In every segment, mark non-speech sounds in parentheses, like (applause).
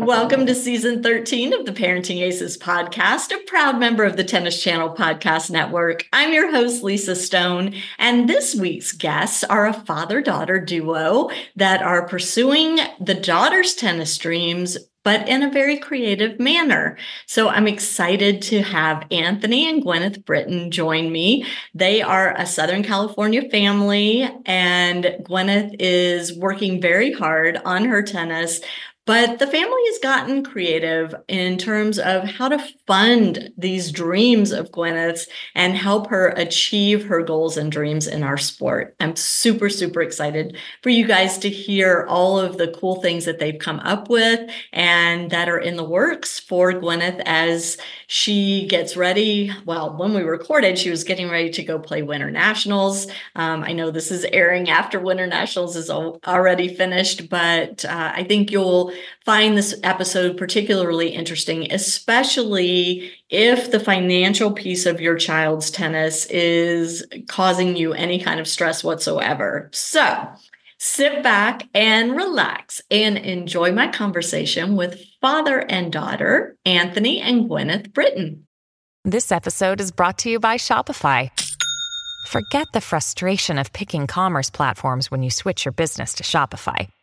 Welcome to season 13 of the Parenting Aces podcast, a proud member of the Tennis Channel Podcast Network. I'm your host, Lisa Stone, and this week's guests are a father daughter duo that are pursuing the daughter's tennis dreams but in a very creative manner. So I'm excited to have Anthony and Gwyneth Britton join me. They are a Southern California family, and Gwyneth is working very hard on her tennis but the family has gotten creative in terms of how to fund these dreams of Gwyneth's and help her achieve her goals and dreams in our sport. I'm super, super excited for you guys to hear all of the cool things that they've come up with and that are in the works for Gwyneth as she gets ready. Well, when we recorded, she was getting ready to go play Winter Nationals. Um, I know this is airing after Winter Nationals is already finished, but uh, I think you'll find this episode particularly interesting, especially if the financial piece of your child's tennis is causing you any kind of stress whatsoever. So, sit back and relax and enjoy my conversation with father and daughter, Anthony and Gwyneth Britton. This episode is brought to you by Shopify. Forget the frustration of picking commerce platforms when you switch your business to Shopify,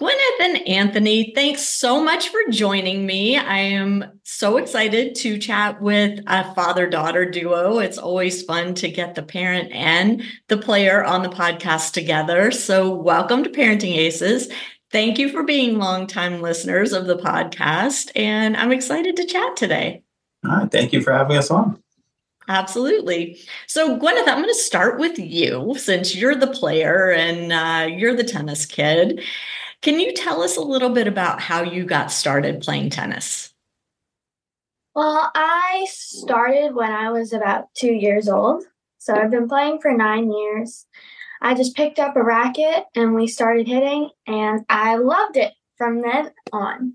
Gwyneth and Anthony, thanks so much for joining me. I am so excited to chat with a father daughter duo. It's always fun to get the parent and the player on the podcast together. So, welcome to Parenting Aces. Thank you for being longtime listeners of the podcast. And I'm excited to chat today. All right. Thank you for having us on. Absolutely. So, Gwyneth, I'm going to start with you since you're the player and uh, you're the tennis kid. Can you tell us a little bit about how you got started playing tennis? Well, I started when I was about two years old. So I've been playing for nine years. I just picked up a racket and we started hitting, and I loved it from then on.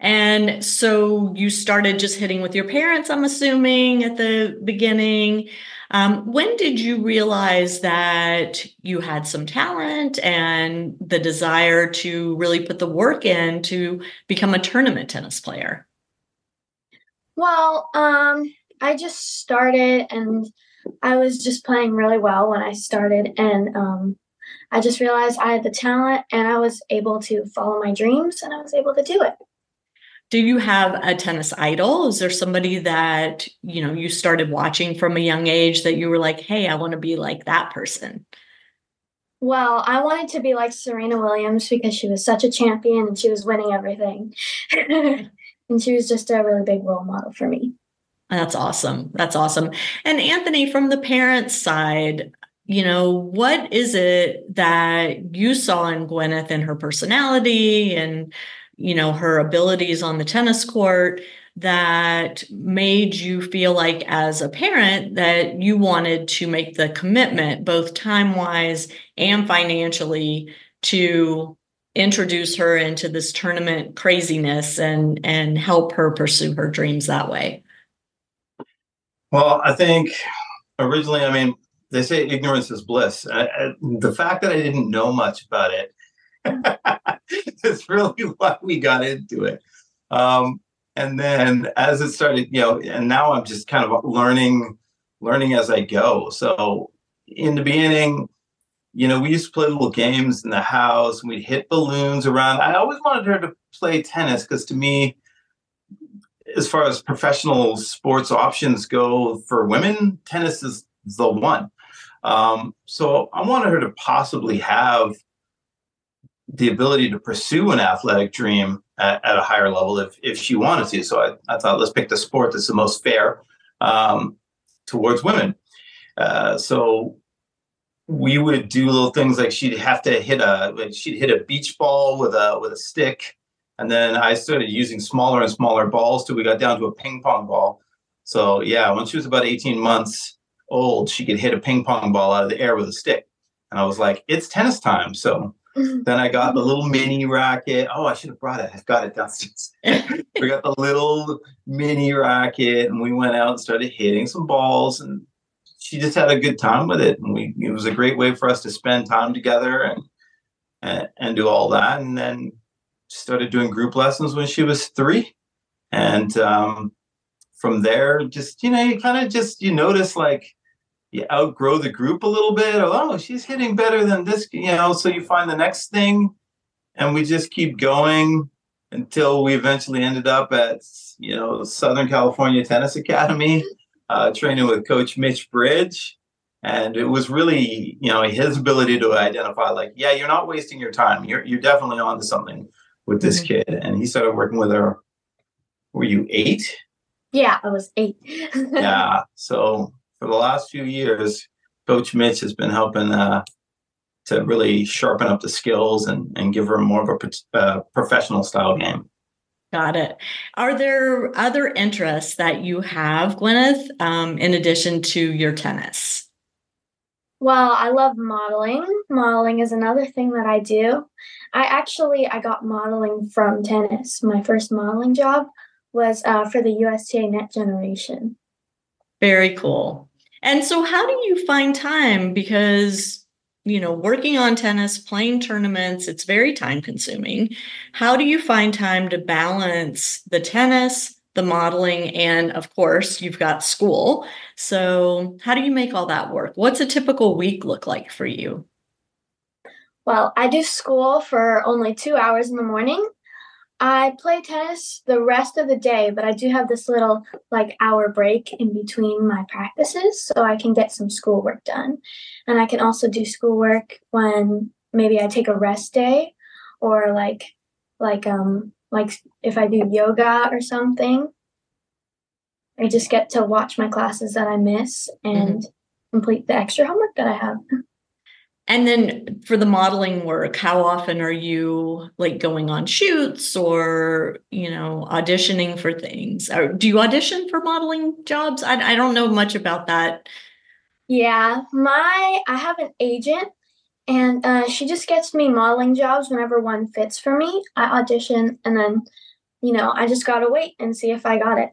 And so you started just hitting with your parents, I'm assuming, at the beginning. Um, when did you realize that you had some talent and the desire to really put the work in to become a tournament tennis player? Well, um, I just started and I was just playing really well when I started. And um, I just realized I had the talent and I was able to follow my dreams and I was able to do it do you have a tennis idol? Is there somebody that you know you started watching from a young age that you were like hey i want to be like that person well i wanted to be like serena williams because she was such a champion and she was winning everything. (laughs) And she was just a really big role model for me. That's awesome. That's awesome. And anthony from the parents side you know, what is it that you saw in Gwyneth and her personality and you know, her abilities on the tennis court that made you feel like as a parent that you wanted to make the commitment both time wise and financially to introduce her into this tournament craziness and and help her pursue her dreams that way? Well i think originally i mean they say ignorance is bliss. I, I, the fact that i didn't know much about it (laughs) that's really why we got into it. Um, and then as it started, you know, and now I'm just kind of learning, learning as I go. So in the beginning, you know, we used to play little games in the house and we'd hit balloons around. I always wanted her to play tennis because to me, as far as professional sports options go for women, tennis is the one. Um, so I wanted her to possibly have the ability to pursue an athletic dream at, at, a higher level if, if she wanted to. So I, I thought, let's pick the sport that's the most fair um, towards women. Uh, so we would do little things like she'd have to hit a she'd hit a beach ball with a with a stick and then i started using smaller and smaller balls till we got down to a ping pong ball so yeah when she was about 18 months old she could hit a ping pong ball out of the air with a stick and i was like it's tennis time so then i got the little mini racket. Oh i should have brought it. I've got it downstairs. (laughs) We got the little mini racket and we went out and started hitting some balls and she just had a good time with it, and we it was a great way for us to spend time together and and, and do all that. And then started doing group lessons when she was three, and um, from there, just you know, you kind of just you notice like you outgrow the group a little bit. Oh, she's hitting better than this, you know. So you find the next thing, and we just keep going until we eventually ended up at you know Southern California Tennis Academy uh, training with Coach Mitch Bridge. And it was really, you know, his ability to identify, like, yeah, you're not wasting your time. You're you're definitely on to something with this mm-hmm. kid. And he started working with her. Were you eight? Yeah, I was eight. (laughs) yeah. So for the last few years, Coach Mitch has been helping uh, to really sharpen up the skills and, and give her more of a uh, professional style game. Got it. Are there other interests that you have, Gwyneth, um, in addition to your tennis? Well, I love modeling. Modeling is another thing that I do. I actually I got modeling from tennis. My first modeling job was uh, for the USTA Net Generation. Very cool. And so, how do you find time? Because you know, working on tennis, playing tournaments, it's very time consuming. How do you find time to balance the tennis, the modeling, and of course, you've got school. So, how do you make all that work? What's a typical week look like for you? Well, I do school for only two hours in the morning I play tennis the rest of the day, but I do have this little like hour break in between my practices so I can get some schoolwork done. And I can also do schoolwork when maybe I take a rest day or like like um like if I do yoga or something. I just get to watch my classes that I miss and mm-hmm. complete the extra homework that I have. And then for the modeling work, how often are you like going on shoots or, you know, auditioning for things? Or do you audition for modeling jobs? I, I don't know much about that. Yeah, my I have an agent and uh, she just gets me modeling jobs whenever one fits for me. I audition and then, you know, I just got to wait and see if I got it.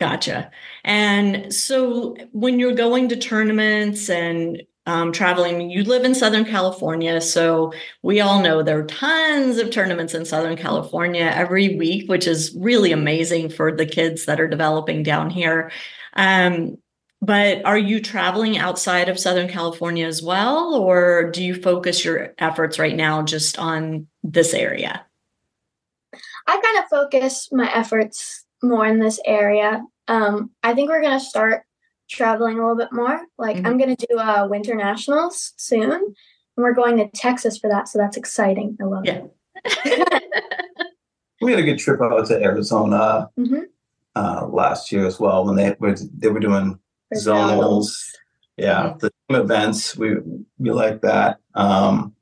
Gotcha. And so when you're going to tournaments and um, traveling. You live in Southern California, so we all know there are tons of tournaments in Southern California every week, which is really amazing for the kids that are developing down here. Um, but are you traveling outside of Southern California as well, or do you focus your efforts right now just on this area? I kind of focus my efforts more in this area. Um, I think we're going to start traveling a little bit more. Like mm-hmm. I'm going to do uh, winter nationals soon, and we're going to Texas for that. So that's exciting. I love yeah. it. (laughs) we had a good trip out to Arizona mm-hmm. uh, last year as well when they were they were doing zonals. Yeah, the events we we like that. Um,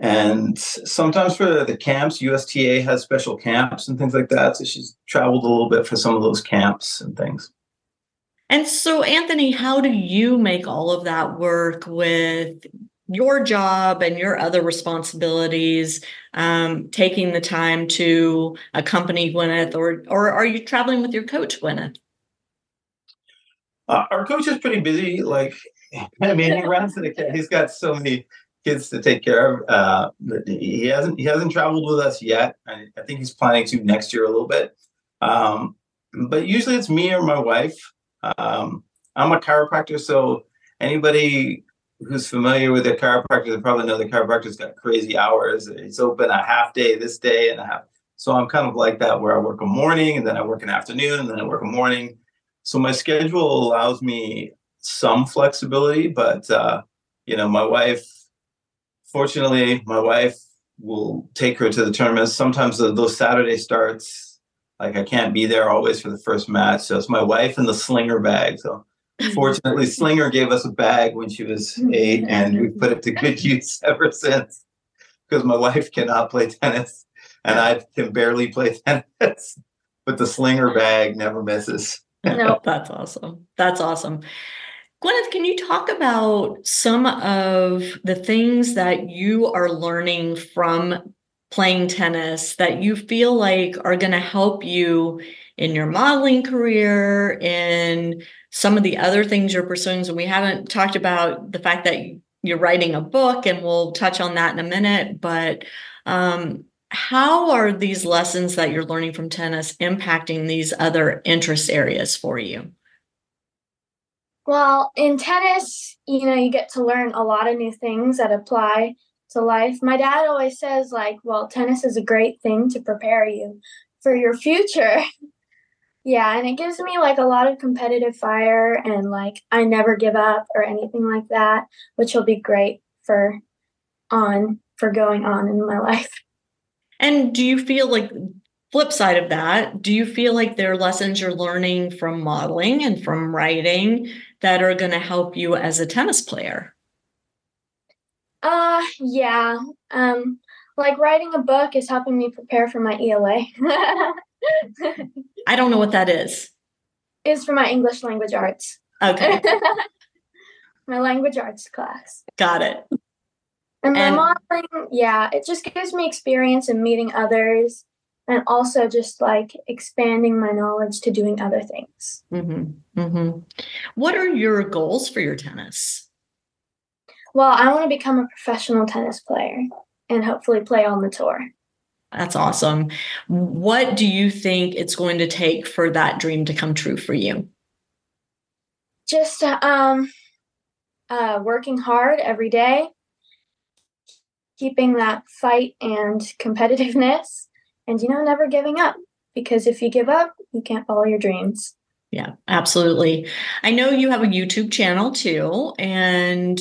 and sometimes for the camps, USTA has special camps and things like that. So she's traveled a little bit for some of those camps and things. And so, Anthony, how do you make all of that work with your job and your other responsibilities, um, taking the time to accompany Gwyneth, or or are you traveling with your coach, Gwyneth? Uh, our coach is pretty busy. Like, (laughs) I mean, he runs the kid. He's got so many kids to take care of. Uh, he hasn't he hasn't traveled with us yet. I, I think he's planning to next year a little bit. Um, but usually it's me or my wife. Um, I'm a chiropractor, so anybody who's familiar with the chiropractor, they probably know the chiropractor's got crazy hours. It's open a half day this day and a half. So I'm kind of like that where I work a morning and then I work an afternoon and then I work a morning. So my schedule allows me some flexibility, but uh, you know, my wife, fortunately, my wife will take her to the tournaments. Sometimes the, those Saturday starts, like I can't be there always for the first match. So it's my wife and the slinger bag. So (laughs) fortunately, Slinger gave us a bag when she was eight, and we've put it to (laughs) good use ever since. Because my wife cannot play tennis, and I can barely play tennis, but the Slinger bag never misses. No, (laughs) that's awesome. That's awesome. Gwyneth, can you talk about some of the things that you are learning from playing tennis that you feel like are going to help you in your modeling career, in some of the other things you're pursuing? So, we haven't talked about the fact that you're writing a book, and we'll touch on that in a minute. But um, how are these lessons that you're learning from tennis impacting these other interest areas for you? Well, in tennis, you know, you get to learn a lot of new things that apply to life. My dad always says, like, well, tennis is a great thing to prepare you for your future. (laughs) yeah, and it gives me like a lot of competitive fire and like I never give up or anything like that, which will be great for on for going on in my (laughs) life. And do you feel like flip side of that, do you feel like there are lessons you're learning from modeling and from writing that are going to help you as a tennis player? Uh, yeah. Um, like writing a book is helping me prepare for my ELA. I don't know what that is. Is for my English language arts. Okay. (laughs) my language arts class. Got it. And, and my modeling, yeah, it just gives me experience in meeting others and also just like expanding my knowledge to doing other things. Mm-hmm. Mm-hmm. What are your goals for your tennis? Well, I want to become a professional tennis player and hopefully play on the tour. That's awesome. What do you think it's going to take for that dream to come true for you? Just um, uh, working hard every day, keeping that fight and (laughs) competitiveness, and you know never giving up because if you give up you can't follow your dreams yeah absolutely i know you have a youtube channel too and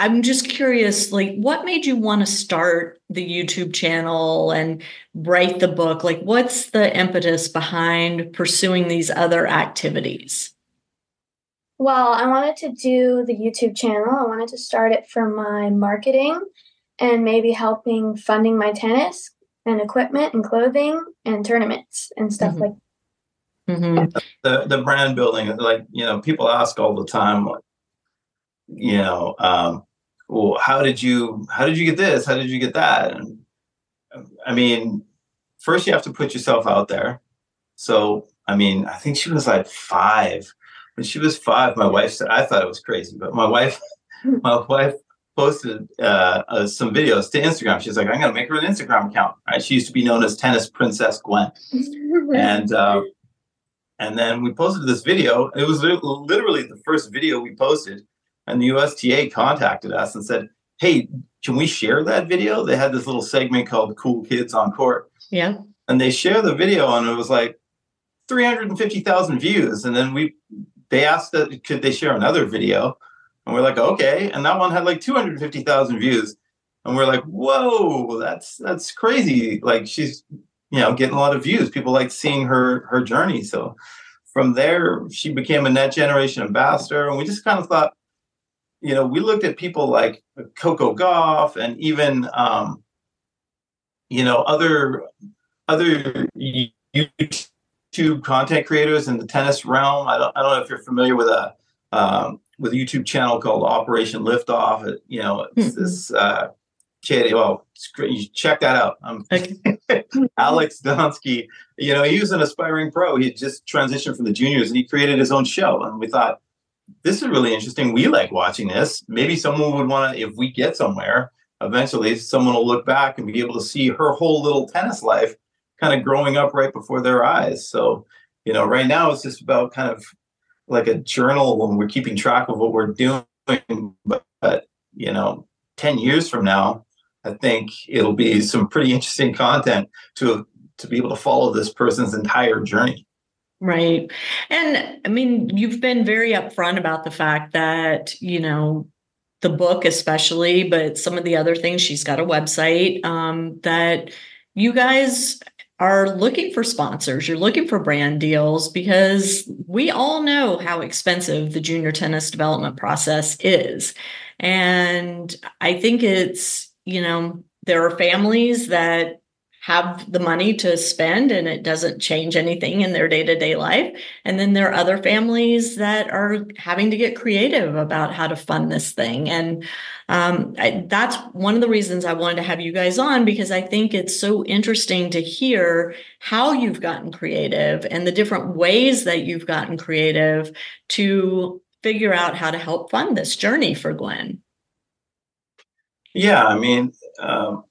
i'm just curious like what made you want to start the youtube channel and write the book like what's the impetus behind pursuing these other activities well i wanted to do the youtube channel i wanted to start it for my marketing and maybe helping funding my tennis and equipment and clothing and tournaments and stuff mm-hmm. like mm-hmm. the the brand building like you know people ask all the time like you know um well how did you how did you get this how did you get that and i mean first you have to put yourself out there so i mean i think she was like five when she was five my wife said i thought it was crazy but my wife (laughs) my wife posted uh, uh, some videos to Instagram. She's like, I'm going to make her an Instagram account. Right? She used to be known as Tennis Princess Gwen, and uh, and then we posted this video. It was literally the first video we posted, and the USTA contacted us and said, "Hey, can we share that video?" They had this little segment called "Cool Kids on Court." Yeah, and they share the video, and it was like 350,000 views. And then we they asked that could they share another video and we're like, okay. And that one had like 250,000 views. And we're like, whoa, that's that's crazy. Like she's, you know, getting a lot of views. People like seeing her her journey. So from there, she became a net generation ambassador. And we just kind of thought, you know, we looked at people like Coco Gauff and even um, you know, other other YouTube content creators in the tennis realm. I don't I don't know if you're familiar with a um, with a YouTube channel called Operation Liftoff. You know, mm-hmm. this uh, kid. Well, you check that out. Um, okay. (laughs) Alex Donski. You know, he was an aspiring pro. He just transitioned from the juniors, and he created his own show. And we thought this is really interesting. We like watching this. Maybe someone would want to, if we get somewhere, eventually someone will look back and be able to see her whole little tennis life kind of growing up right before their eyes. So, you know, right now it's just about kind of like a journal when we're keeping track of what we're doing but, but you know, 10 years from now, I think it'll be some pretty interesting content to to be able to follow this person's entire journey. Right. And I mean, you've been very upfront about the fact that, you know, the book especially, but some of the other things, she's got a website um, that you guys are looking for sponsors, you're looking for brand deals because we all know how expensive the junior tennis development process is. And I think it's, you know, there are families that have the money to spend and it doesn't change anything in their day-to-day life. And then there are other families that are having to get creative about how to fund this thing. And um, I, that's one of the reasons i wanted to have you guys on because i think it's so interesting to hear how you've gotten creative and the different ways that you've gotten creative to figure out how to help fund this journey for gwen yeah i mean um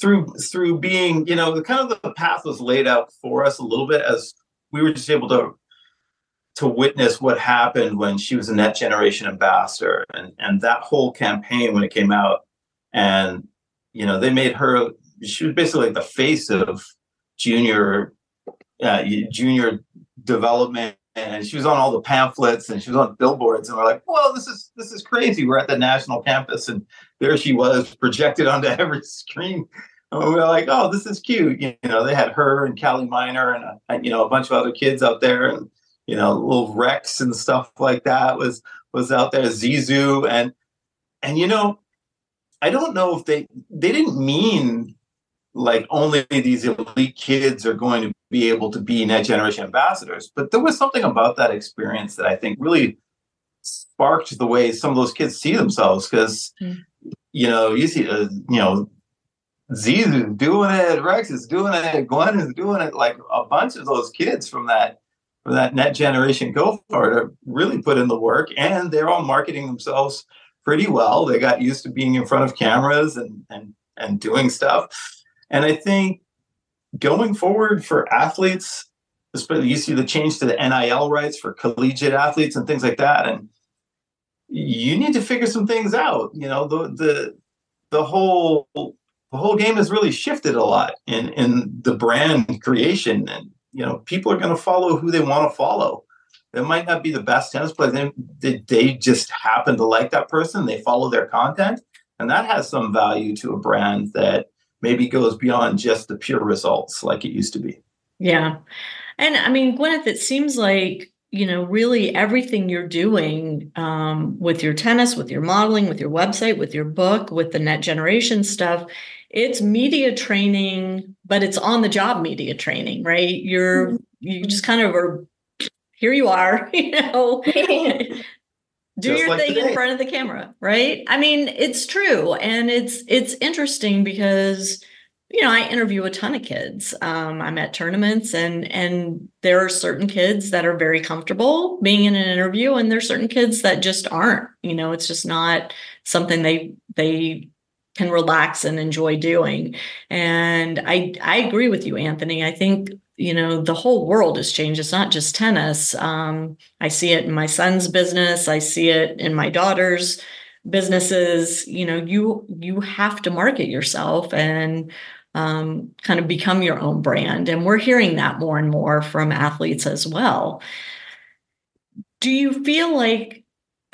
through through being you know the kind of the path was laid out for us a little bit as we were just able to to witness what happened when she was a net generation ambassador and and that whole campaign when it came out. And you know they made her she was basically like the face of junior uh, junior development. And she was on all the pamphlets and she was on billboards and we're like well this is this is crazy. We're at the national campus and there she was projected onto (laughs) every screen and we were like oh this is cute you know they had her and callie miner and uh, you know a bunch of other kids out there and you know little rex and stuff like that was was out there zizou and and you know i don't know if they they didn't mean like only these elite kids are going to be able to be net generation ambassadors. But there was something about that experience that I think really sparked the way some of those kids see themselves. Because mm. You know, you see, uh, you know, Zizou doing it, Rex is doing it, Gwen is doing it. Like a bunch of those kids from that from that net generation go for it really put in the work, and they're all marketing themselves pretty well. They got used to being in front of cameras and and and doing stuff. And I think going forward for athletes, especially you see the change to the NIL rights for collegiate athletes and things like that. And you need to figure some things out. You know, the the the whole the whole game has really shifted a lot in in the brand creation. And you know, people are going to follow who they want to follow. They might not be the best tennis player. They, they just happen to like that person. They follow their content, and that has some value to a brand that maybe goes beyond just the pure results like it used to be. Yeah. And I mean, Gwyneth, it seems like, you know, really everything you're doing um, with your tennis, with your modeling, with your website, with your book, with the net generation stuff, it's media training, but it's on the job media training, right? You're, mm-hmm. you just kind of are, here you are, (laughs) you know, (laughs) do Just your like thing today. in front of the camera right i mean it's true and it's it's interesting because you know i interview a ton of kids um, i'm at tournaments and and there are certain kids that are very comfortable being in an interview and there's certain kids that just aren't you know it's just not something they they can relax and enjoy doing. And i i agree with you anthony. I think you know the whole world has changed. It's not just tennis. Um, i see it in my son's business. I see it in my daughter's businesses you know you you have to market yourself and um, kind of become your own brand and we're hearing that more and more from athletes as well do you feel like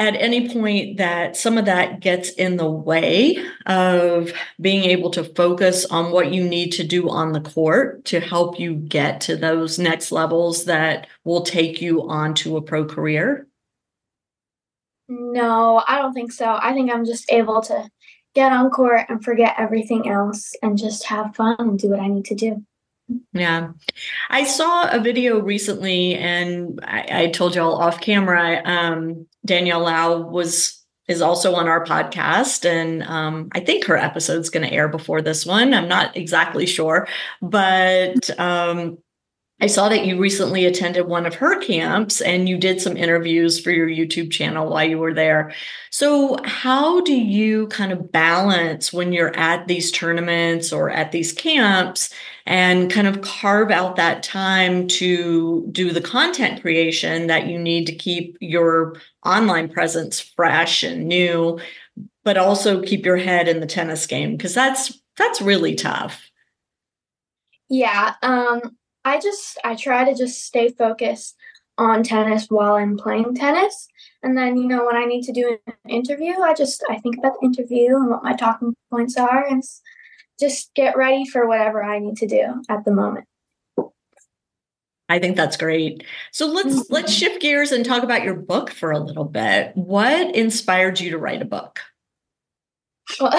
at any point that some of that gets in the way of being able to focus on what you need to do on the court to help you get to those next levels that will take you onto a pro career? No, I don't think so. I think I'm just able to get on court and forget everything else and just have fun and do what I need to do. Yeah. I saw a video recently and I, I told y'all off camera. Um, Danielle Lao was is also on our podcast. And um, I think her episode's going to air before this one. I'm not exactly sure. But um, I saw that you recently attended one of her camps and you did some interviews for your YouTube channel while you were there. So, how do you kind of balance when you're at these tournaments or at these camps and kind of carve out that time to do the content creation that you need to keep your online presence fresh and new, but also keep your head in the tennis game? Because that's that's really tough. Yeah. Um, I just I try to just stay focused on tennis while I'm playing tennis. And then, you know, when I need to do an interview, I just I think about the interview and what my talking points are and just get ready for whatever I need to do at the moment. I think that's great. So let's mm-hmm. let's shift gears and talk about your book for a little bit. What inspired you to write a book? (laughs) All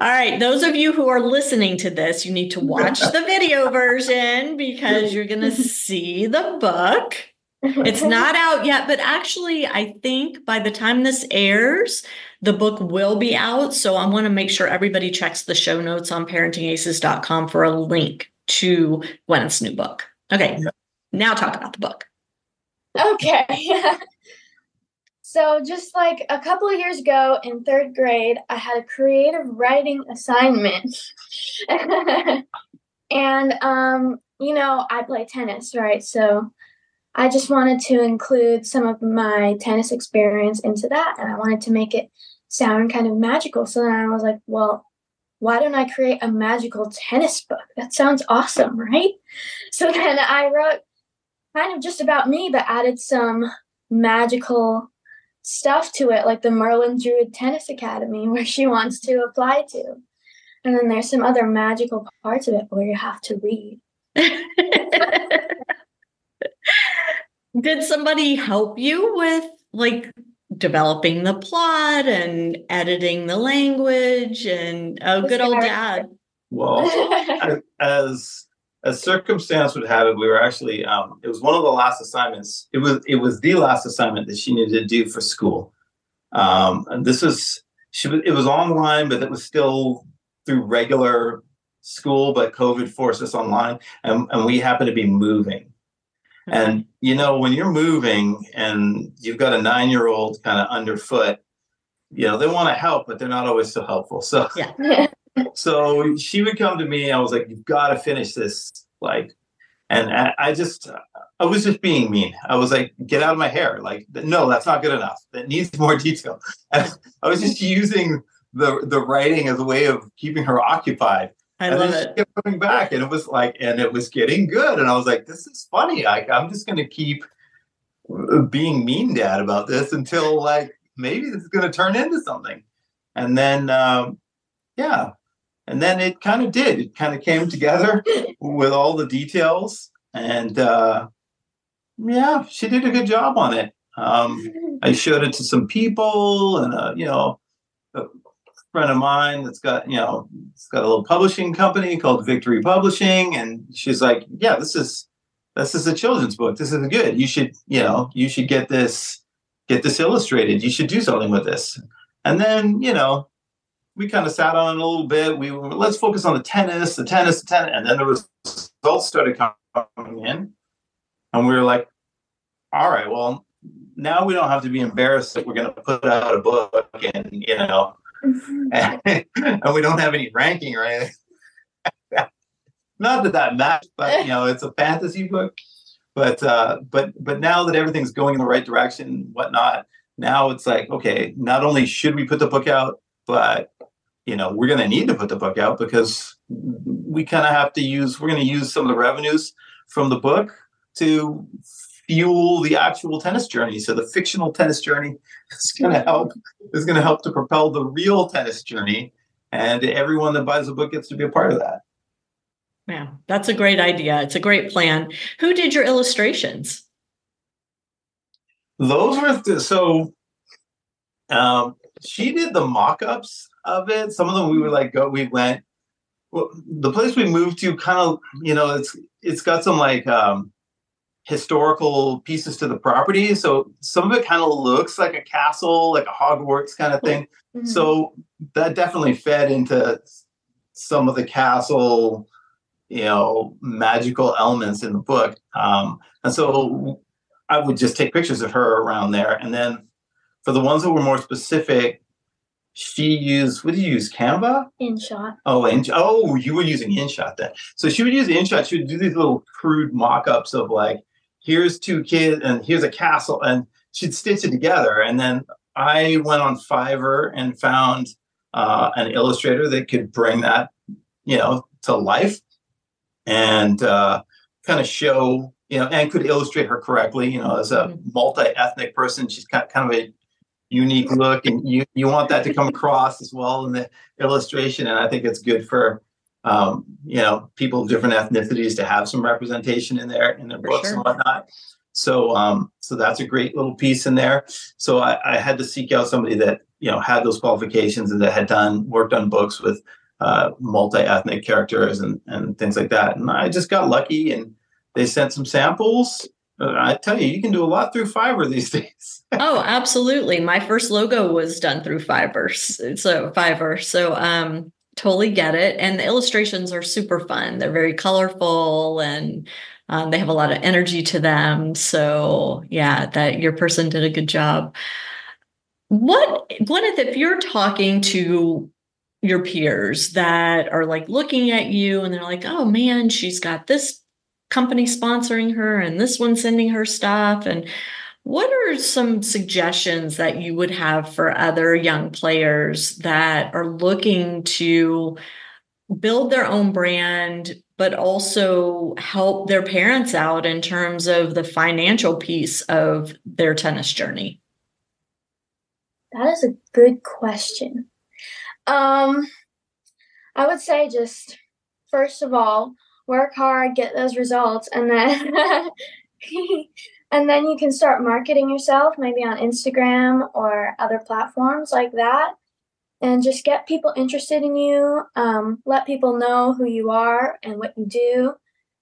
right, those of you who are listening to this, you need to watch the video version because you're going to see the book. It's not out yet, but actually, I think by the time this airs, the book will be out. So I want to make sure everybody checks the show notes on parentingaces.com for a link to Gwyneth's new book. Okay, now talk about the book. Okay. (laughs) So, just like a couple of years ago in third grade, I had a creative writing assignment. (laughs) and, um, you know, I play tennis, right? So, I just wanted to include some of my tennis experience into that. And I wanted to make it sound kind of magical. So then I was like, well, why don't I create a magical tennis book? That sounds awesome, right? So then I wrote kind of just about me, but added some magical stuff to it, like the Merlin Druid Tennis Academy, (laughs) where she wants to apply to. And then there's some other magical parts of it where you have to read. (laughs) Did somebody help you with like developing the plot and editing the language and oh good old dad? Well, as as circumstance would have it, we were actually um, it was one of the last assignments. It was it was the last assignment that she needed to do for school. Um, and this was she it was online, but it was still through regular school, but COVID forced us online, and, and we happened to be moving. Mm-hmm. And you know, when you're moving and you've got a nine year old kind of underfoot, you know, they want to help, but they're not always so helpful. So yeah. (laughs) so she would come to me. I was like, "You've got to finish this." Like, and I, I just, I was just being mean. I was like, "Get out of my hair!" Like, no, that's not good enough. That needs more (laughs) detail. And I was just using the the writing as a way of keeping her occupied. I and love it. kept coming back, and it was like, and it was getting good. And I was like, "This is funny. Like, I'm just going to keep uh, being mean, Dad, about this until like maybe this is going to turn into something." And then, um, yeah, and then it kind of did. It kind of came together with all the details, and uh, yeah, she did a good job on it. Um, I showed it to some people, and uh, you know, a friend of mine that's got you know, it's got a little publishing company called Victory Publishing, and she's like, "Yeah, this is this is a children's book. This is good. You should you know, you should get this get this illustrated. You should do something with this." And then you know, we kind of sat on it a little bit. We were, let's focus on the tennis, the tennis, the tennis, and then the results started coming in, and we were like, all right, well, now we don't have to be embarrassed that we're going to put out a book and you know, and, (laughs) and we don't have any ranking or anything. (laughs) Not that that matters, but you know, it's a fantasy book. But uh, but but now that everything's going in the right direction, whatnot, now it's like okay, not only should we put the book out, but you know we're going to need to put the book out because we kind of have to use we're going to use some of the revenues from the book to fuel the actual tennis journey. So the fictional tennis journey (laughs) is going to help is going to help to propel the real tennis journey and everyone that buys the book gets to be a part of that. Yeah that's a great idea. It's a great plan. Who did your illustrations? Those were th- so um, she did the mock-ups of it. Some of them we were like go we went. Well, the place we moved to kind of you know it's it's got some like um historical pieces to the property. So some of it kind of looks like a castle like a hogwarts kind of thing. Mm-hmm. so that definitely fed into some of the castle you know magical elements in the book. Um, and so i would just take pictures of her around there. And then for the ones that were more specific she used what did you use canva? InShot. Oh and oh you were using InShot then. So she would use InShot. She would do these little crude mock-ups of like here's two kids and here's a castle and she'd stitch it together. And then i went on fiverr and found uh, an illustrator that could bring that you know to life and uh, kind of show, you know, and could illustrate her correctly. You know, as a mm-hmm. multi-ethnic person, she's kind of a unique look, and you you want that to come across as well in the illustration. And I think it's good for um, you know people of different ethnicities to have some representation in there in their for books sure. and whatnot. So um, so that's a great little piece in there. So I, I had to seek out somebody that you know had those qualifications and that had done worked on books with uh, multi-ethnic characters and, and things like that. And I just got lucky and they sent some samples. Uh, I tell you, you can do a lot through Fiverr these (laughs) days. oh, absolutely. My first logo was done through Fiverr. So Fiverr. So um totally get it. And the illustrations are super fun. They're very colorful and um, they have a lot of energy to them. So yeah, that your person did a good job. What Gwyneth, if you're talking to your peers that are like looking at you and they're like, oh man, she's got this company sponsoring her and this one sending her stuff. And what are some suggestions that you would have for other young players that are looking to build their own brand, but also help their parents out in terms of the financial piece of their tennis journey? That is a good question. Um, I would say just first of all, work hard, get those results, and then (laughs) and then you can start marketing yourself, maybe on Instagram or other platforms like that, and just get people interested in you. Um, let people know who you are and what you do,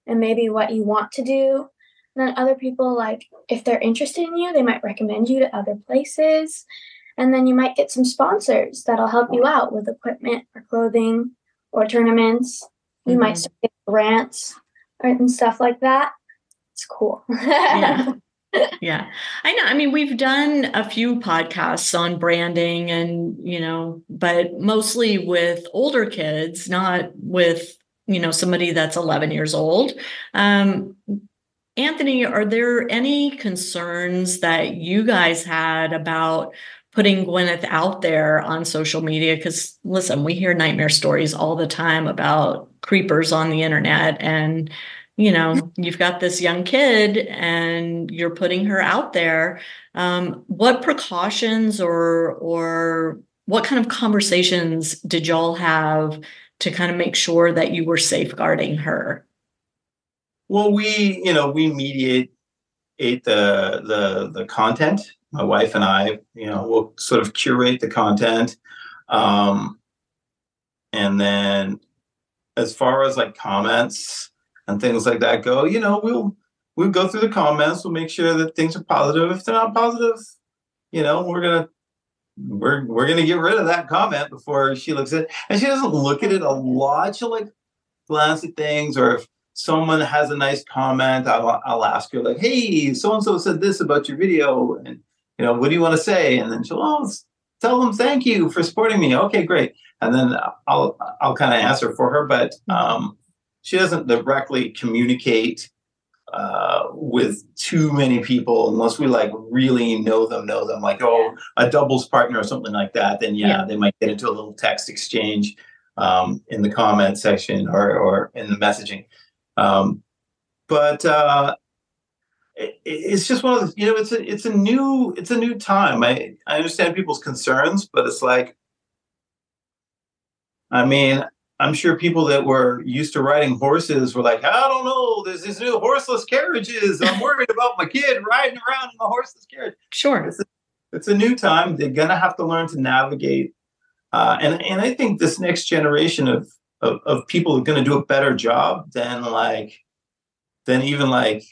and maybe what you want to do. And then other people, like if they're interested in you, they might recommend you to other places and then you might get some sponsors that'll help you out with equipment or clothing or tournaments. You mm-hmm. might start grants and stuff like that. It's cool. (laughs) yeah. yeah i know i mean we've done a few podcasts on branding and you know but mostly with older kids not with you know somebody that's 11 years old um anthony are there any concerns that you guys had about putting Gwyneth out there on social media because listen, we hear nightmare stories all the time about creepers on the internet and you know you've got this young kid and you're putting her out there. Um, what precautions or or what kind of conversations did y'all have to kind of make sure that you were safeguarding her? Well we you know we mediate the the the content. My wife and I, you know, will sort of curate the content. Um, and then as far as like comments and things like that go, you know, we'll we'll go through the comments, we'll make sure that things are positive. If they're not positive, you know, we're gonna we're we're gonna get rid of that comment before she looks at it. And she doesn't look at it a lot. She'll like glance at things or if someone has a nice comment, I'll, I'll ask her like, "Hey, so and so said this about your video," and you know, what do you want to say? And then she'll, oh, tell them thank you for supporting me. Okay, great. And then I'll I'll kind of answer for her, but mm-hmm. um, she doesn't directly communicate uh, with too many people unless we like really know them, know them. Like oh, a doubles partner or something like that. Then yeah, yeah. they might get into a little text exchange um, in the comment section or or in the messaging. Um, but uh, it's just one of the you know it's a it's a new it's a new time i i understand people's concerns but it's like i mean i'm sure people that were used to riding horses were like i don't know there's these new horseless carriages. I'm worried about my kid riding around in the horseless carriage. Sure. It's a, it's a new time. They're gonna have to learn to navigate uh, and and i think this next generation of of, of people are going to do a better job than like than even like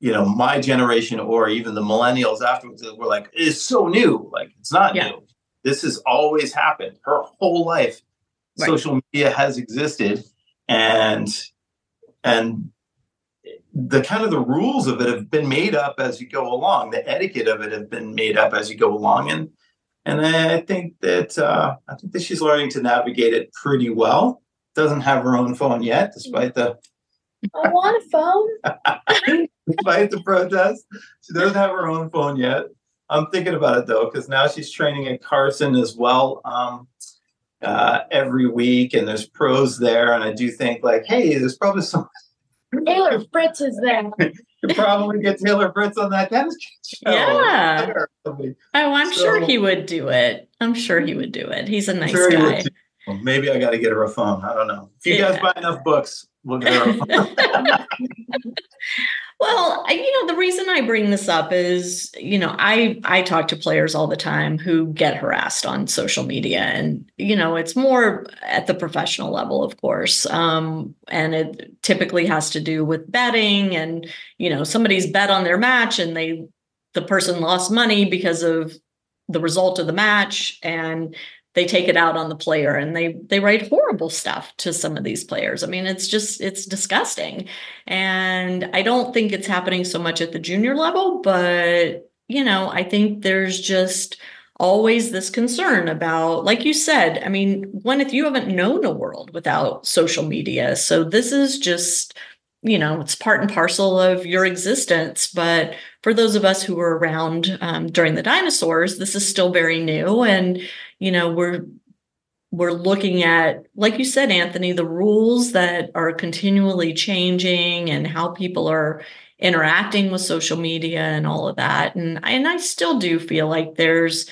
you know my generation or even the millennials afterwards were like it's so new. Like it's not yeah. new. This has always happened. Her whole life right. social media has existed and and the kind of the rules of it have been made up as you go along. The etiquette of it have been made up as you go along, and and I think that uh, I think that she's learning to navigate it pretty well. Doesn't have her own phone yet, despite the I want a phone. (laughs) despite the protest. She doesn't have her own phone yet. I'm thinking about it though, because now she's training at Carson as well um, uh, every week, and there's pros there. And I do think like, hey, there's probably some. (laughs) Taylor Fritz is there. (laughs) you probably get Taylor Fritz on that tennis show. Yeah. Oh, I'm sure he would do it. I'm sure he would do it. He's a nice Sure guy. Well, maybe I got to get her a phone. I don't know. If you guys buy enough books, we'll get her a phone. (laughs) Well, you know, the reason I bring this up is, you know, I I talk to players all the time who get harassed on social media, and you know, it's more at the professional level, of course, um, and it typically has to do with betting, and you know, somebody's bet on their match, and they the person lost money because of the result of the match, and they take it out on the player, and they they write horrible stuff to some of these players. I mean, it's just it's disgusting. And I don't think it's happening so much at the junior level, but you know, I think there's just always this concern about, like you said, I mean, when if you haven't known a world without social media, so this is just, you know, it's part and parcel of your existence. But for those of us who were around um, during the dinosaurs, this is still very new, and you know, we're we're looking at like you said anthony the rules that are continually changing and how people are interacting with social media and all of that. And and i still do feel like there's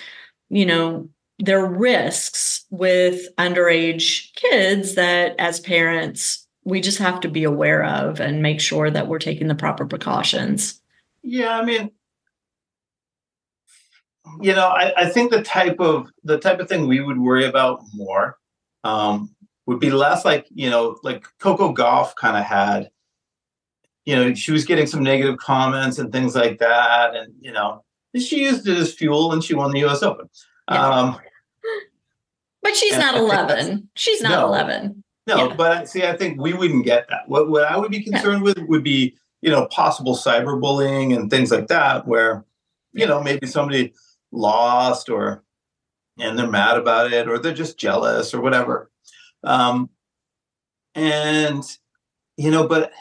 you know there are risks with underage kids that as parents we just have to be aware of and make sure that we're taking the proper precautions. Yeah, I mean, you know, I, I think the type of the type of thing we would worry about more um, would be less like you know, like Coco Gauff kind of had. You know, she was getting some negative comments and things like that, and you know, she used it as fuel, and she won the U.S. Open. Yeah. Um, but she's not I think that's- 11 she's not No. 11 No, Yeah. but see, I think we wouldn't get that. What what I would be concerned with would be, you know, possible cyberbullying and things like that, where, you know, maybe somebody lost or and they're mad about it or they're just jealous or whatever. Um and you know, but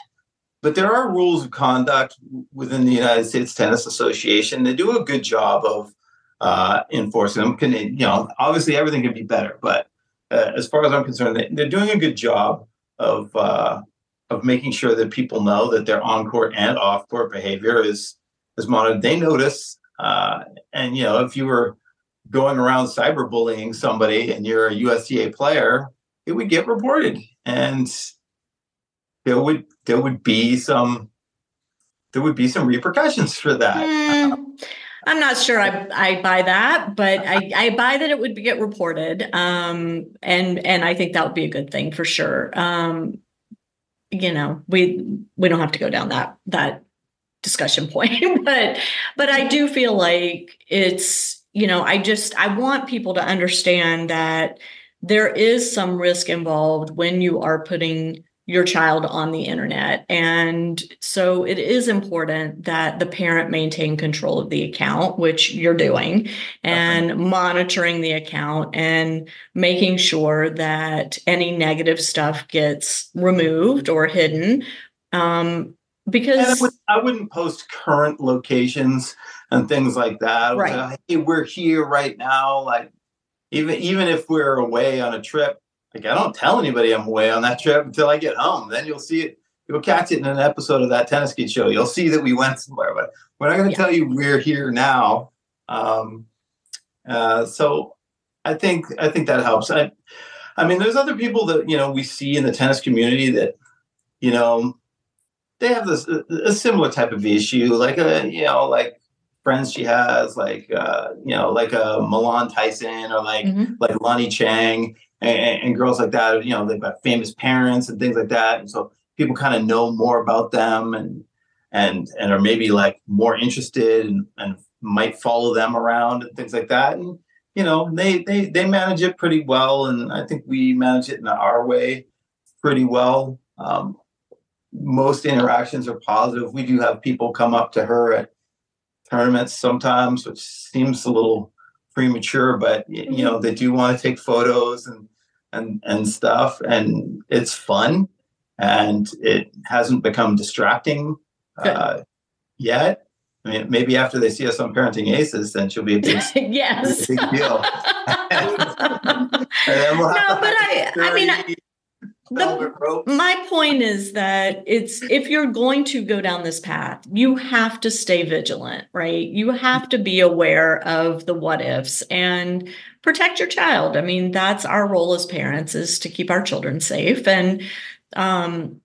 but there are rules of conduct within the United States Tennis Association. They do a good job of uh, enforcing them. Can you know? Obviously, everything can be better, but uh, as far as I'm concerned, they, they're doing a good job of uh, of making sure that people know that their on court and off court behavior is is monitored. They notice, uh, and you know, if you were going around cyberbullying somebody and you're a USTA player, it would get reported, and there would there would be some there would be some repercussions for that. Hmm, I'm not sure I, I buy that, but I, I buy that it would be, get reported. Um, and and I think that would be a good thing for sure. Um, you know, we we don't have to go down that that discussion (laughs) point, but but I do feel like it's you know I just I want people to understand that there is some risk involved when you are putting your child on the internet. And so it is important that the parent maintain control of the account, which you're doing, and monitoring the account and making sure that any negative stuff gets removed or hidden. Um, And I, because would, I wouldn't post current locations and things like that. Right. Uh, hey, we're here right now. Like even even if we're away on a trip, like I don't tell anybody I'm away on that trip until I get home. Then you'll see it. You'll catch it in an episode of that tennis kid show. You'll see that we went somewhere, but we're not going to Yeah. tell you we're here now. Um, uh, so I think I think that helps. I, I mean, there's other people that you know we see in the tennis community that you know they have this a, a similar type of issue, like a you know like friends she has, like uh, you know like a Milan Tyson or like Mhm. like Lonnie Chang and, and girls like that. You know they've got famous parents and things like that, and so people kind of know more about them and and and are maybe like more interested and, and might follow them around and things like that. And you know they they they manage it pretty well, and I think we manage it in our way pretty well. Um, most interactions are positive. We do have people come up to her at tournaments sometimes, which seems a little premature, but mm-hmm. you know they do want to take photos and and and stuff, and it's fun, and it hasn't become distracting uh, yet. I mean, maybe after they see us on Parenting Aces, then she'll be a big, (laughs) yes. big deal. (laughs) (laughs) we'll no, but I, I mean, I, the, my point is that it's if you're going to go down this path, you have to stay vigilant, right? You have to be aware of the what ifs and protect your child. I mean, that's our role as parents is to keep our children safe. And um,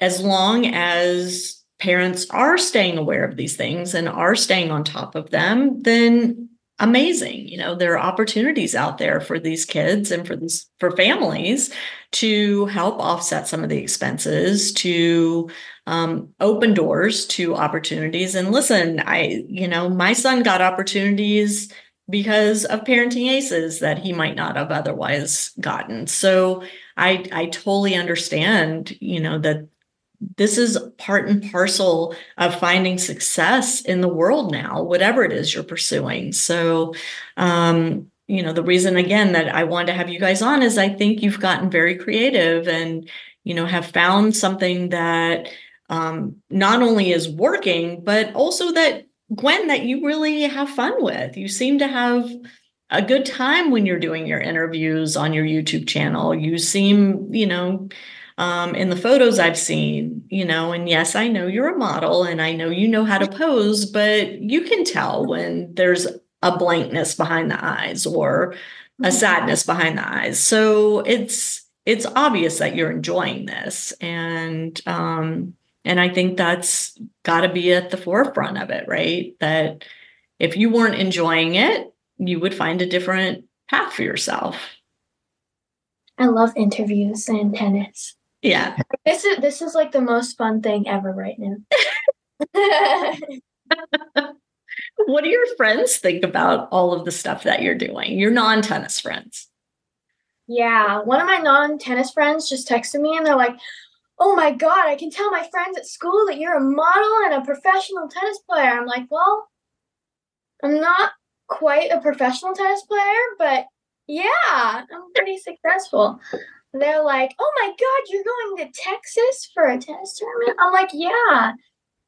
as long as parents are staying aware of these things and are staying on top of them, then amazing. You know, there are opportunities out there for these kids and for these for families to help offset some of the expenses, to um, open doors to opportunities. And listen, I, you know, my son got opportunities because of parenting aces that he might not have otherwise gotten. So I I totally understand, you know, that this is part and parcel of finding success in the world now, whatever it is you're pursuing. So, um, you know, the reason again that I wanted to have you guys on is I think you've gotten very creative and, you know, have found something that um, not only is working, but also that Gwen, that you really have fun with. You seem to have a good time when you're doing your interviews on your YouTube channel. You seem, you know, um, in the photos I've seen, you know, and yes, I know you're a model and I know you know how to pose, but you can tell when there's a blankness behind the eyes or a mm-hmm. sadness behind the eyes. So it's it's obvious that you're enjoying this and um and I think that's got to be at the forefront of it, right? That if you weren't enjoying it, you would find a different path for yourself. I love interviews and tennis. Yeah. This is this is like the most fun thing ever right now. (laughs) (laughs) what do your friends think about all of the stuff that you're doing? Your non-tennis friends. Yeah, one of my non-tennis friends just texted me and they're like, "Oh my god, I can tell my friends at school that you're a model and a professional tennis player." I'm like, "Well, I'm not quite a professional tennis player, but yeah, I'm pretty successful." they're like, "Oh my god, you're going to Texas for a tennis tournament?" I'm like, "Yeah,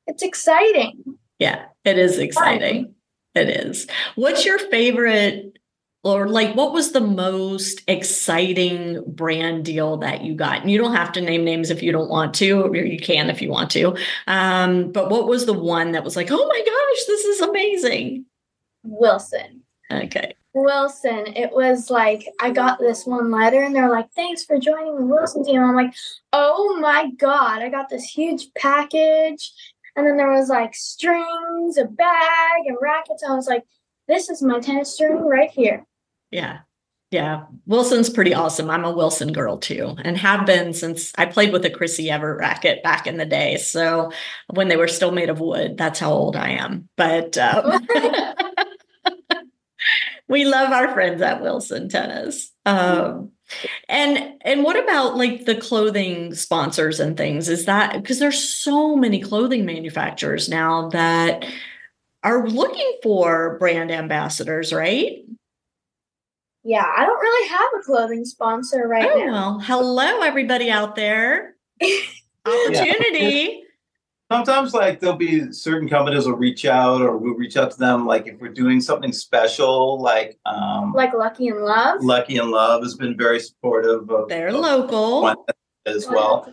it's exciting." Yeah, it is exciting. It is. What's your favorite or like what was the most exciting brand deal that you got and you don't have to name names if you don't want to or you can if you want to um, but what was the one that was like oh my gosh this is amazing wilson okay Wilson, it was like I got this one letter and they're like, thanks for joining the Wilson team. I'm like, oh my God, I got this huge package. And then there was like strings, a bag, and rackets. I was like, this is my tennis string right here. Yeah. Yeah. Wilson's pretty awesome. I'm a Wilson girl too, and have been since I played with a Chrissie Evert racket back in the day. So when they were still made of wood, that's how old I am. But um, (laughs) (laughs) we love our friends at Wilson Tennis. Um, and and what about like the clothing sponsors and things? Is that because there's so many clothing manufacturers now that are looking for brand ambassadors, right? Yeah, I don't really have a clothing sponsor right oh, now. Well, hello everybody out there. (laughs) Opportunity sometimes like there'll be certain companies will reach out or we'll reach out to them like if we're doing something special like um like Lucky in Love? Lucky in Love has been very supportive of they're of local. as well.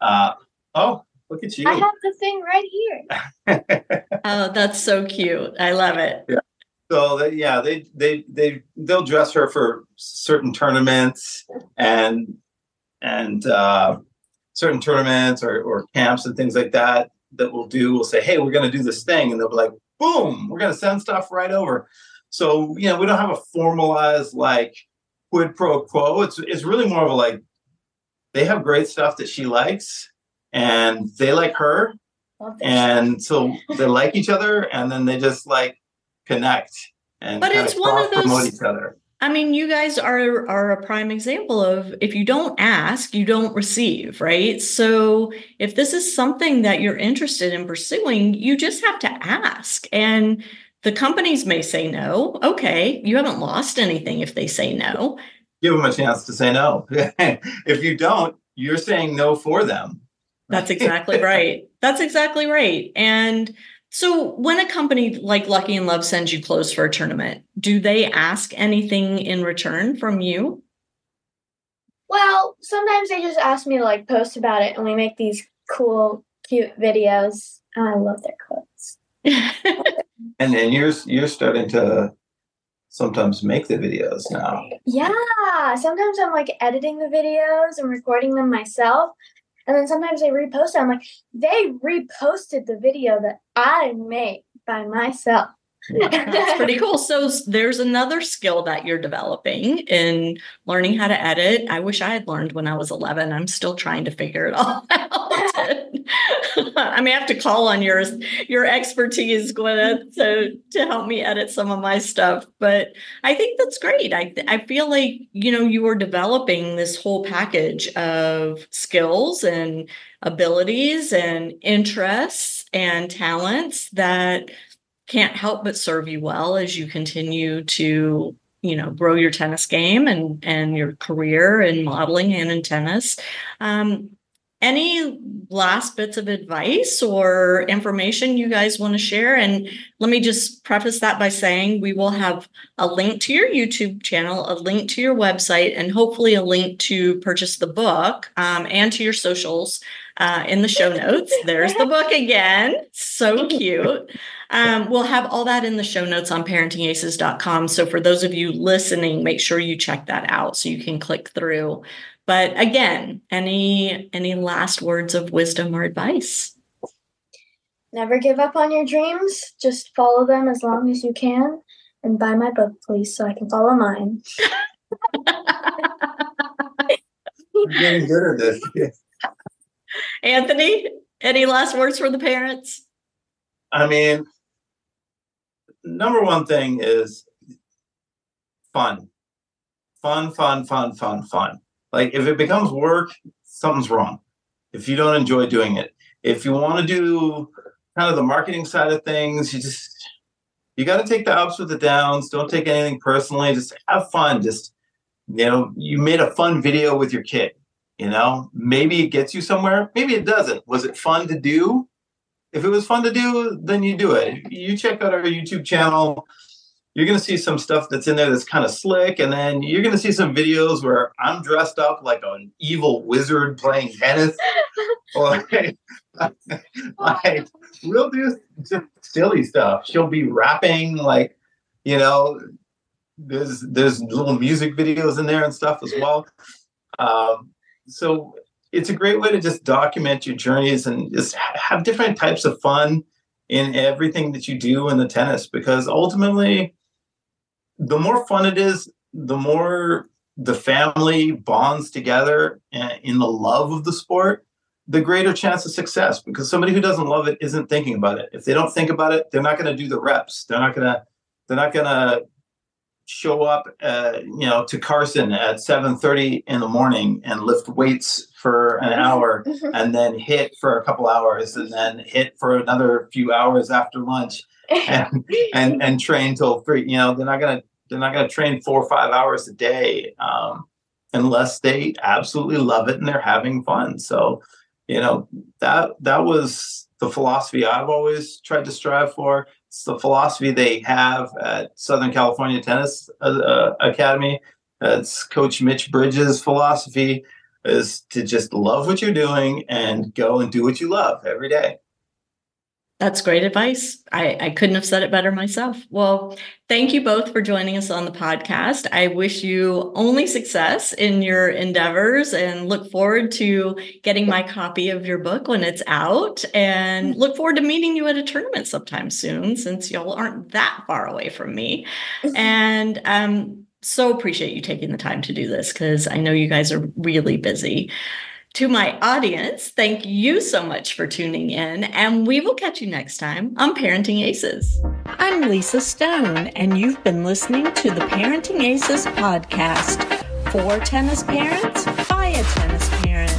Uh oh look at you. I have the thing right here. (laughs) Oh that's so cute. I love it. Yeah. So they, yeah they they they they'll dress her for certain tournaments and and uh certain tournaments or, or camps and things like that that we'll do we'll say, hey, we're going to do this thing. And they'll be like, boom, we're going to send stuff right over. So, you know, we don't have a formalized like quid pro quo. It's, it's really more of a like, they have great stuff that she likes and they like her. And so (laughs) they like each other and then they just like connect and but it's one of those promote each other I mean, you guys are are a prime example of if you don't ask, you don't receive, right? So if this is something that you're interested in pursuing, you just have to ask. And the companies may say no. Okay, you haven't lost anything if they say no. Give them a chance to say no. (laughs) if you don't, you're saying no for them. That's exactly right. That's exactly right. And so, when a company like Lucky in Love sends you clothes for a tournament, do they ask anything in return from you? Well, sometimes they just ask me to like post about it, and we make these cool, cute videos. And I love their clothes. (laughs) and then you're you're starting to sometimes make the videos now. Yeah, sometimes I'm like editing the videos and recording them myself. And then sometimes they repost it. I'm like, they reposted the video that I made by myself. That's pretty (laughs) cool. So there's another skill that you're developing in learning how to edit. I wish I had learned when I was 11. I'm still trying to figure it all (laughs) out. I may have to call on your your expertise, Gwyneth, to to help me edit some of my stuff. But I think that's great. I I feel like you know you are developing this whole package of skills and abilities and interests and talents that can't help but serve you well as you continue to you know grow your tennis game and and your career in modeling and in tennis. Um, any last bits of advice or information you guys want to share? And let me just preface that by saying we will have a link to your youtube channel a link to your website and hopefully a link to purchase the book um, and to your socials uh, in the show notes there's the book again so (laughs) cute um, we'll have all that in the show notes on parentingaces.com. So for those of you listening, make sure you check that out so you can click through. But again, any any last words of wisdom or advice? Never give up on your dreams. Just follow them as long as you can. And buy my book, please, so I can follow mine. (laughs) I'm getting good at this. (laughs) Anthony, any last words for the parents? I mean, number one thing is fun. Fun, fun, fun, fun, fun. Like if it becomes work, something's wrong. If you don't enjoy doing it. If you want to do kind of the marketing side of things, you just you got to take the ups with the downs. Don't take anything personally. Just have fun. Just you know, you made a fun video with your kid. You know, maybe it gets you somewhere. Maybe it doesn't. Was it fun to do? if it was fun to do, then you do it. You check out our YouTube channel. You're going to see some stuff that's in there that's kind of slick. And then you're going to see some videos where I'm dressed up like an evil wizard playing tennis. (laughs) like, like, we'll do silly stuff. She'll be rapping, like, you know, there's there's little music videos in there and stuff as well. Um, so it's a great way to just document your journeys and just have different types of fun in everything that you do in the tennis because ultimately the more fun it is the more the family bonds together eh, in the love of the sport the greater chance of success because somebody who doesn't love it isn't thinking about it. If they don't think about it they're not going to do the reps. They're not going to they're not going to show up uh, you know to carson at 7.30 in the morning and lift weights for an hour and then hit for a couple hours and then hit for another few hours after lunch and (laughs) and, and train till three. You know, they're not gonna they're not gonna train four or five hours a day um, unless they absolutely love it and they're having fun. So, you know, that that was the philosophy I've always tried to strive for. It's the philosophy they have at Southern California Tennis uh, Academy. It's Coach Mitch Bridges' philosophy is to just love what you're doing and go and do what you love every day. That's great advice. I, I couldn't have said it better myself. Well, thank you both for joining us on the podcast. I wish you only success in your endeavors and look forward to getting my copy of your book when it's out and look forward to meeting you at a tournament sometime soon since y'all aren't that far away from me. (laughs) And um, so appreciate you taking the time to do this because I know you guys are really busy. To my audience, thank you so much for tuning in, and we will catch you next time on Parenting Aces. I'm Lisa Stone, and you've been listening to the Parenting Aces podcast for tennis parents by a tennis parent.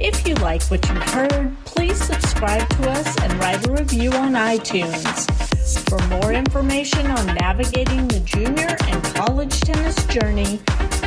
If you like what you've heard, please subscribe to us and write a review on iTunes. For more information on navigating the junior and college tennis journey,